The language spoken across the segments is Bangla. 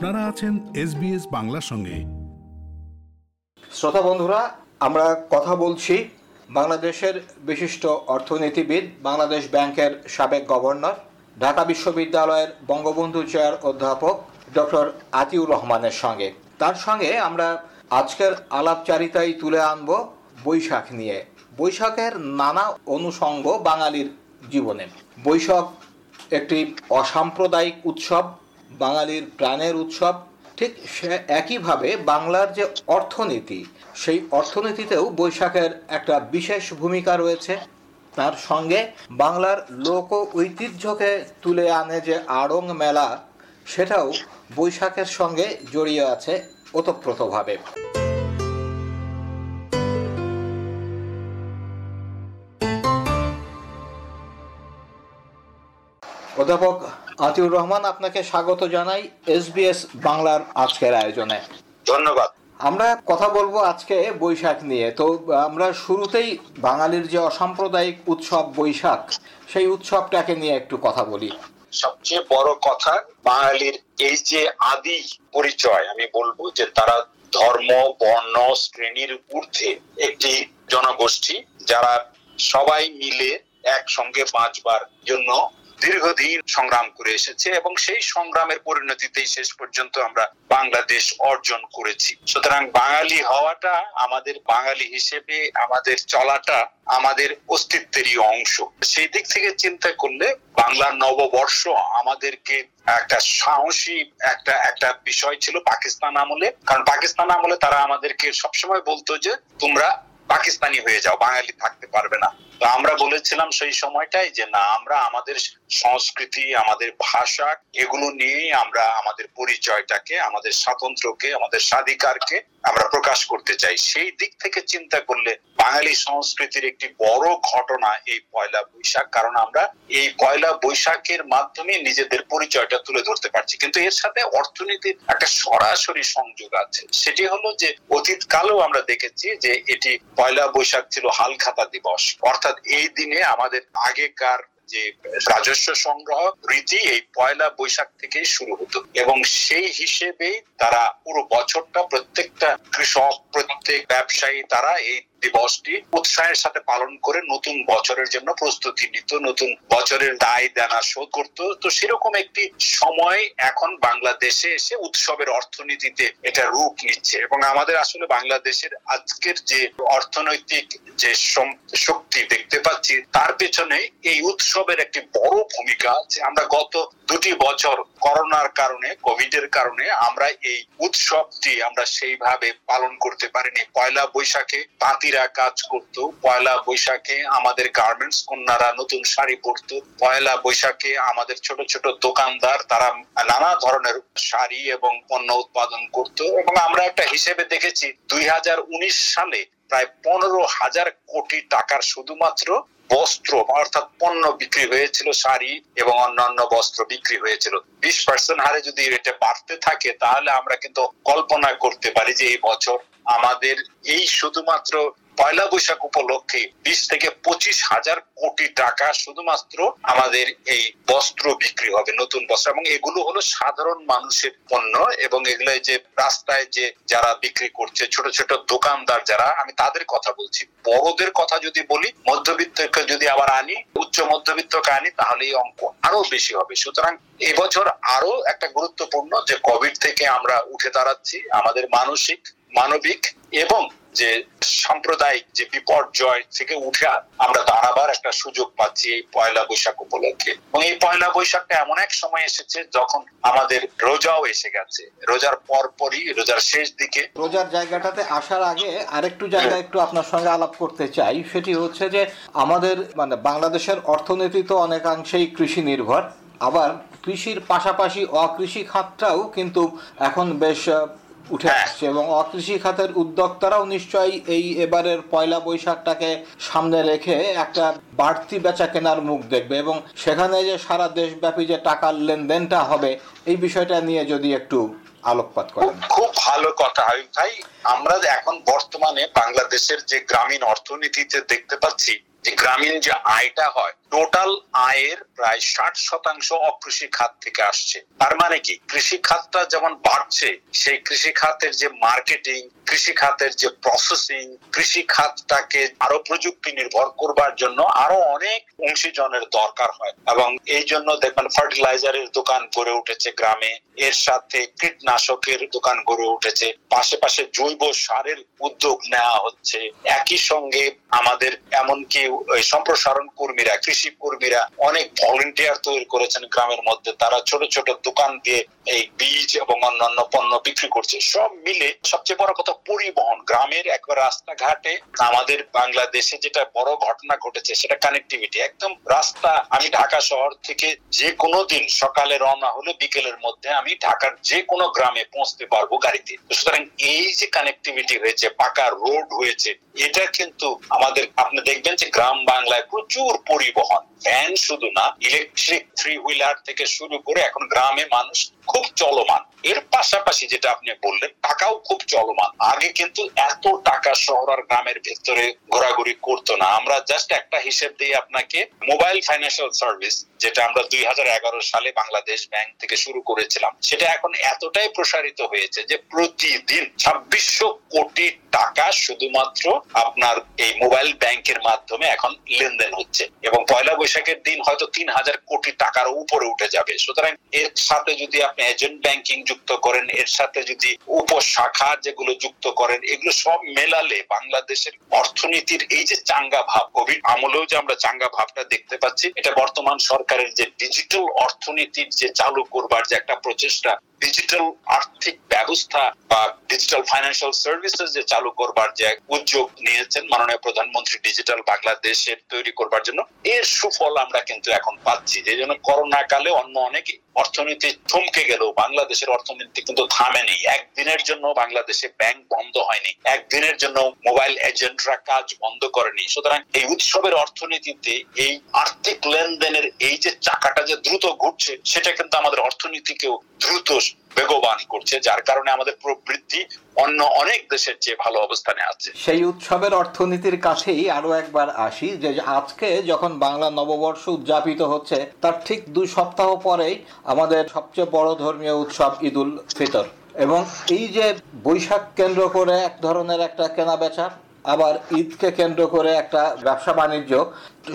আপনারা আছেন এসবিএস বাংলার সঙ্গে। শ্রোতা বন্ধুরা, আমরা কথা বলছি বাংলাদেশের বিশিষ্ট অর্থনীতিবিদ, বাংলাদেশ ব্যাংকের সাবেক গভর্নর, ঢাকা বিশ্ববিদ্যালয়ের বঙ্গবন্ধু চেয়ার অধ্যাপক ডক্টর আতিউর রহমানের সঙ্গে। তার সঙ্গে আমরা আজকের আলাপচারিতায় তুলে আনব বৈশাখ নিয়ে। বৈশাখের নানা অনুষঙ্গ বাঙালির জীবনে। বৈশাখ একটি অসাম্প্রদায়িক উৎসব বাঙালির প্রাণের উৎসব, ঠিক একইভাবে বাংলার যে অর্থনীতি, সেই অর্থনীতিতেও বৈশাখের একটা বিশেষ ভূমিকা রয়েছে। তার সঙ্গে বাংলার লোক ঐতিহ্যকে তুলে আনে যে আড়ং মেলা, সেটাও বৈশাখের সঙ্গে জড়িয়ে আছে ওতপ্রোতভাবে। অধ্যাপক আতিউর রহমান আপনাকে স্বাগত জানাই এসবিএস বাংলার আজকের আয়োজনে। ধন্যবাদ। আমরা কথা বলব আজকে বৈশাখ নিয়ে। তো আমরা শুরুতেই বাঙালির যে অসাম্প্রদায়িক উৎসব বৈশাখ সেই উৎসবটাকে নিয়ে একটু কথা বলি। সবচেয়ে বড় কথা বাঙালির এই যে আদি পরিচয় আমি বলব যে তারা ধর্ম বর্ণ শ্রেণির ঊর্ধ্বে একটি জনগোষ্ঠী যারা সবাই মিলে একসঙ্গে বাঁচবার জন্য দীর্ঘদিন সংগ্রাম করে এসেছে এবং সেই সংগ্রামের পরিণতিতেই শেষ পর্যন্ত আমরা বাংলাদেশ অর্জন করেছি। সুতরাং বাঙালি হওয়াটা আমাদের বাঙালি হিসেবে আমাদের চলাটা আমাদের অস্তিত্বেরই অংশ। সেই দিক থেকে চিন্তা করলে বাংলার নববর্ষ আমাদেরকে একটা সাহসী একটা একটা বিষয় ছিল পাকিস্তান আমলে। কারণ পাকিস্তান আমলে তারা আমাদেরকে সবসময় বলতো যে, তোমরা পাকিস্তানি হয়ে যাও, বাঙালি থাকতে পারবে না। তো আমরা বলেছিলাম সেই সময়টাই যে, না, আমরা আমাদের সংস্কৃতি, আমাদের ভাষা, এগুলো নিয়েই আমরা আমাদের পরিচয়টাকে, আমাদের স্বাতন্ত্র্যকে আমাদের স্বাধিকারকে আমরা প্রকাশ করতে চাই। সেই দিক থেকে চিন্তা করলে বাঙালি সংস্কৃতির একটি বড় ঘটনা এই পয়লা বৈশাখ, কারণ আমরা এই পয়লা বৈশাখের মাধ্যমে নিজেদের পরিচয়টা তুলে ধরতে পারছি। কিন্তু এর সাথে অর্থনীতির একটা সরাসরি সংযোগ আছে। সেটি হলো যে, অতীতকালেও আমরা দেখেছি যে, এটি পয়লা বৈশাখ ছিল হালখাতা দিবস। অর্থাৎ এই দিনে আমাদের আগেকার যে রাজস্ব সংগ্রহ রীতি এই পয়লা বৈশাখ থেকেই শুরু হতো। এবং সেই হিসেবেই তারা পুরো বছরটা প্রত্যেকটা কৃষক, প্রত্যেক ব্যবসায়ী তারা এই দিবসটি উৎসাহের সাথে পালন করে নতুন বছরের জন্য প্রস্তুতি নিত, নতুন বছরের দায় দেনা শোধ করত। তো সেরকম একটি সময় এখন বাংলাদেশে এসে উৎসবের অর্থনীতিতে এটা রূপ নিচ্ছে এবং আমাদের আসলে বাংলাদেশের আজকের যে অর্থনৈতিক যে শক্তি দেখতে পাচ্ছি, তার পেছনে এই উৎসবের একটি বড় ভূমিকা আছে। আমরা গত দুটি বছর করোনার কারণে কোভিড এর কারণে আমরা এই উৎসবটি আমরা সেইভাবে পালন করতে পারিনি। পয়লা বৈশাখে তাঁতিরা কাজ করত, পয়লা বৈশাখে আমাদের গার্মেন্টস কন্যারা নতুন শাড়ি পরতো, পয়লা বৈশাখে আমাদের ছোট ছোট দোকানদার তারা নানা ধরনের শাড়ি এবং পণ্য উৎপাদন করত এবং আমরা একটা হিসেবে দেখেছি, দুই হাজার উনিশ সালে প্রায় পনেরো হাজার কোটি টাকার শুধুমাত্র বস্ত্র, অর্থাৎ পণ্য বিক্রি হয়েছিল, শাড়ি এবং অন্যান্য বস্ত্র বিক্রি হয়েছিল। বিশ পার্সেন্ট হারে যদি এটা বাড়তে থাকে, তাহলে আমরা কিন্তু কল্পনা করতে পারি যে এই বছর আমাদের এই শুধুমাত্র পয়লা বৈশাখ উপলক্ষে বিশ থেকে পঁচিশ হাজার কোটি টাকা শুধুমাত্র আমাদের এই বস্ত্র বিক্রি হবে, নতুন বস্ত্র। এবং এগুলো হলো সাধারণ মানুষের পণ্য এবং এগুলো যে রাস্তায় যে যারা বিক্রি করছে, ছোট ছোট দোকানদার যারা, আমি তাদের কথা বলছি। বড়দের কথা যদি বলি, মধ্যবিত্তকে যদি আবার আনি, উচ্চ মধ্যবিত্তকে আনি, তাহলে এই অঙ্ক আরও বেশি হবে। সুতরাং এবছর আরও একটা গুরুত্বপূর্ণ যে, কোভিড থেকে আমরা উঠে দাঁড়াচ্ছি, আমাদের মানসিক, মানবিক এবং যে সাম্প্রদায়িক যে বিপর্যয় থেকে উঠে আমরা দাঁড়াবার একটা সুযোগ পাচ্ছি এই পয়লা বৈশাখ উপলক্ষে। এবং এই পয়লা বৈশাখটা এমন এক সময় এসেছে যখন আমাদের রোজাও এসে গেছে। রোজার পরপরই রোজার শেষ দিকে। রোজার জায়গাটাতে আসার আগে আরেকটু জায়গা একটু আপনার সঙ্গে আলাপ করতে চাই। সেটি হচ্ছে যে আমাদের মানে বাংলাদেশের অর্থনীতি তো অনেকাংশেই কৃষি নির্ভর। আবার কৃষির পাশাপাশি অকৃষি খাতটাও কিন্তু এখন বেশ উঠে হ্যাঁ। আসছে। এবং অকৃষি খাতের উদ্যোক্তারাও নিশ্চয়ই এই এবারের পয়লা বৈশাখটাকে সামনে রেখে একটা বাড়তি বেচা কেনার মুখ দেখবে। এবং সেখানে যে সারা দেশব্যাপী যে টাকার লেনদেনটা হবে এই বিষয়টা নিয়ে যদি একটু আলোকপাত করেন। খুব ভালো কথা। হাবিব ভাই আমরা এখন বর্তমানে বাংলাদেশের যে গ্রামীণ অর্থনীতিতে দেখতে পাচ্ছি যে গ্রামীণ যে আয়টা হয় টোটাল আয়ের প্রায় ষাট শতাংশ অকৃষি খাত থেকে আসছে। তার মানে কি? কৃষি খাতটা যেমন বাড়ছে, সেই কৃষি খাতের যে মার্কেটিং কৃষি খাতের যে প্রসেসিং কৃষি খাতটাকে আরও প্রযুক্তি নির্ভর করবার জন্য আরও অনেক অংশীজনের দরকার হয়। এবং এই জন্য দেখবেন ফার্টিলাইজারের দোকান গড়ে উঠেছে গ্রামে, এর সাথে কীটনাশকের দোকান গড়ে উঠেছে। পাশে পাশে জৈব সারের উদ্যোগ নেওয়া হচ্ছে। একই সঙ্গে আমাদের এমনকি সম্প্রসারণ কর্মীরা, কৃষি কর্মীরা অনেক ভলেন্টিয়ার তৈরি করেছেন গ্রামের মধ্যে। তারা ছোট ছোট দোকান দিয়ে এই বীজ এবং অন্যান্য পণ্য বিক্রি করছে। সব মিলে সবচেয়ে বড় কথা পরিবহন। গ্রামের একবার রাস্তাঘাটে আমাদের বাংলাদেশে যেটা বড় ঘটনা ঘটেছে, সেটা কানেক্টিভিটি একদম রাস্তা, আমি ঢাকা শহর থেকে যে কোনো দিন সকালে রওনা হলে বিকেলের মধ্যে আমি ঢাকার যে কোনো গ্রামে পৌঁছতে পারব গাড়িতে। সুতরাং এই যে কানেক্টিভিটি হয়েছে, পাকা রোড হয়েছে, এটা কিন্তু আমাদের, আপনি দেখবেন যে গ্রাম বাংলায় প্রচুর পরিবহন। on ভ্যান শুধু না ইলেকট্রিক থ্রি হুইলার থেকে শুরু করে এখন গ্রামে মানুষ খুব চলমান। এর পাশাপাশি যেটা আপনি বললেন, টাকাও খুব চলমান। আগে কিন্তু এত টাকা শহর আর গ্রামের ভেতরে ঘোরাঘুরি করতো না। আমরা জাস্ট একটা হিসেব দিয়ে আপনাকে মোবাইল ফাইন্যান্সিয়াল সার্ভিস যেটা আমরা দুই হাজার এগারো সালে বাংলাদেশ ব্যাংক থেকে শুরু করেছিলাম, সেটা এখন এতটাই প্রসারিত হয়েছে যে প্রতিদিন ছাব্বিশশো কোটি টাকা শুধুমাত্র আপনার এই মোবাইল ব্যাংকের মাধ্যমে এখন লেনদেন হচ্ছে। এবং পয়লা বৈশাখের দিন হয়তো তিন হাজার কোটি টাকার উপরে উঠে যাবে। সুতরাং এর সাথে যদি আপনি এজেন্ট ব্যাংকিং যুক্ত করেন, এর সাথে যদি উপশাখা যেগুলো যুক্ত করেন, এগুলো সব মেলালে বাংলাদেশের অর্থনীতির এই যে চাঙ্গা ভাব কোভিড আমলেও যে আমরা চাঙ্গা ভাবটা দেখতে পাচ্ছি, এটা বর্তমান সরকারের যে ডিজিটাল অর্থনীতির যে চালু করবার যে একটা প্রচেষ্টা ডিজিটাল আর্থিক ব্যবস্থা বা ডিজিটাল ফাইন্যান্সিয়াল সার্ভিসেস যে চালু করবার যে উদ্যোগ নিয়েছেন মাননীয় প্রধানমন্ত্রী ডিজিটাল বাংলাদেশের তৈরি করবার জন্য, এর সুফল আমরা কিন্তু এখন পাচ্ছি। যে জন্য করোনা কালে অন্য অনেকে অর্থনীতি থমকে গেল, বাংলাদেশের অর্থনীতি কিন্তু থামেনি একদিনের জন্য বাংলাদেশে ব্যাংক বন্ধ হয়নি, একদিনের জন্য মোবাইল এজেন্টরা কাজ বন্ধ করেনি। সুতরাং এই উৎসবের অর্থনীতিতে এই আর্থিক লেনদেনের এই যে চাকাটা যে দ্রুত ঘুরছে, সেটা কিন্তু আমাদের অর্থনীতিকেও দ্রুত বেগবান করছে, যার কারণে আমাদের প্রবৃদ্ধি অন্য অনেক দেশের চেয়ে ভালো অবস্থানে আছে। সেই উৎসবের অর্থনীতির কাছেই আরও একবার আসি, যে আজকে যখন বাংলা নববর্ষ উদযাপিত হচ্ছে, তার ঠিক দুই সপ্তাহ পরেই আমাদের সবচেয়ে বড় ধর্মীয় উৎসব ঈদুল ফিতর। এবং এই যে বৈশাখ কেন্দ্র করে এক ধরনের একটা কেনা বেচা আবার ঈদকে কেন্দ্র করে একটা ব্যবসা বাণিজ্য,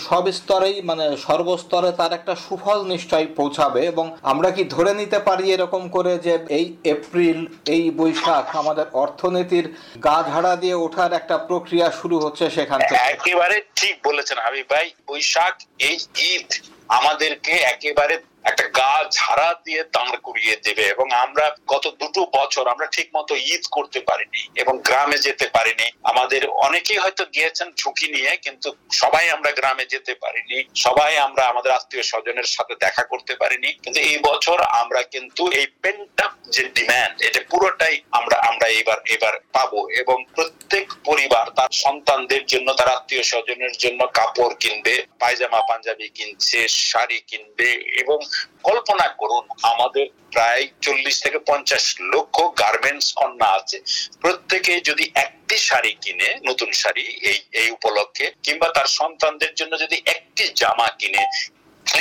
সব স্তরেই মানে সর্বস্তরে তার একটা সুফল নিশ্চয়ই পৌঁছাবে এবং আমরা কি ধরে নিতে পারি এরকম করে যে এই এপ্রিল, এই বৈশাখ আমাদের অর্থনীতির গা ঝাড়া দিয়ে ওঠার একটা প্রক্রিয়া শুরু হচ্ছে সেখান থেকে? একেবারে ঠিক বলেছেন হাবিব ভাই। বৈশাখ, এই ঈদ আমাদেরকে একেবারে একটা গা ঝাড়া দিয়ে দাঁড় করিয়ে দেবে এবং আমরা গত দুটো বছর আমরা ঠিক মতো ঈদ করতে পারিনি এবং গ্রামে যেতে পারিনি। আমাদের অনেকেই হয়তো গিয়েছেন ঝুঁকি নিয়ে, কিন্তু সবাই আমরা গ্রামে যেতে পারিনি। সবাই আমরা আমাদের আত্মীয় স্বজনের সাথে দেখা করতে পারিনি। কিন্তু এই বছর আমরা কিন্তু এই পেন্টাপ যে ডিম্যান্ড এটা পুরোটাই আমরা আমরা এবার এবার পাবো এবং প্রত্যেক পরিবার তার সন্তানদের জন্য, তার আত্মীয় স্বজনের জন্য কাপড় কিনবে, পায়জামা, পাঞ্জাবি কিনছে, শাড়ি কিনবে এবং কল্পনা করুন, আমাদের প্রায় চল্লিশ থেকে পঞ্চাশ লক্ষ গার্মেন্টস কন্যা আছে। প্রত্যেকে যদি একটি শাড়ি কিনে, নতুন শাড়ি এই এই উপলক্ষে, কিংবা তার সন্তানদের জন্য যদি একটি জামা কিনে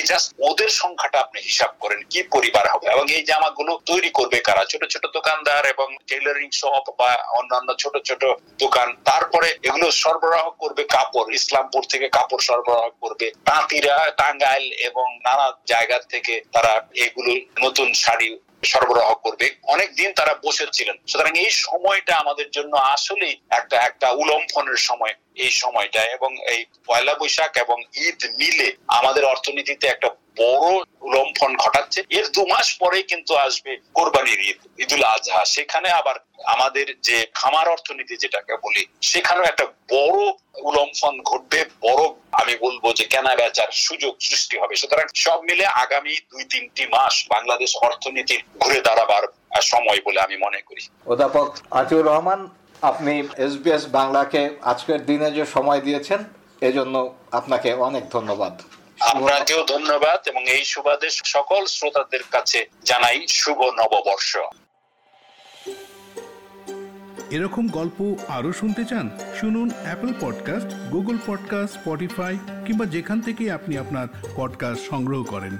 জাস্ট ওদের সংখ্যাটা আপনি হিসাব করেন কি পরিবার হবে। এবং এই জামাগুলো তৈরি করবে কারা? ছোট ছোট দোকানদার এবং টেইলরিং শপ বা অন্যান্য ছোট ছোট দোকান। তারপরে এগুলো সরবরাহ করবে কাপড়। ইসলামপুর থেকে কাপড় সরবরাহ করবে। তাঁতিরা, টাঙ্গাইল এবং নানা জায়গা থেকে তারা এগুলো নতুন শাড়ি সরবরাহ করবে। অনেক দিন তারা বসেছিলেন। সুতরাং এই সময়টা আমাদের জন্য আসলে একটা একটা উলম্ফনের সময়। এই সময়টা এবং এই পয়লা বৈশাখ এবং ঈদ মিলে আমাদের অর্থনীতিতে একটা বড় উলম্ফন ঘটাচ্ছে। এর দু মাস পরেই কিন্তু আসবে কোরবানির ঈদ, ঈদুল আজহা। সেখানে আবার আমাদের যে খামার অর্থনীতি যেটাকে বলি, সেখানেও একটা বড় উলম্ফন ঘটবে, বড় আমি বলব যে কেনা বেচার সুযোগ সৃষ্টি হবে। সুতরাং সব মিলে আগামী দুই তিনটি মাস বাংলাদেশ অর্থনীতির ঘুরে দাঁড়াবার সময় বলে আমি মনে করি। অধ্যাপক আতিউর রহমান আপনি এসবিএস বাংলাকে আজকের দিনে যে সময় দিয়েছেন এজন্য আপনাকে অনেক ধন্যবাদ। আপনাকেও ধন্যবাদ এবং এই সুবাদে সকল শ্রোতাদের কাছে জানাই শুভ নববর্ষ। এরকম গল্প আরও শুনতে চান শুনুন Apple podcast Google podcast Spotify কিংবা যেখান থেকে আপনি আপনার পডকাস্ট সংগ্রহ করেন।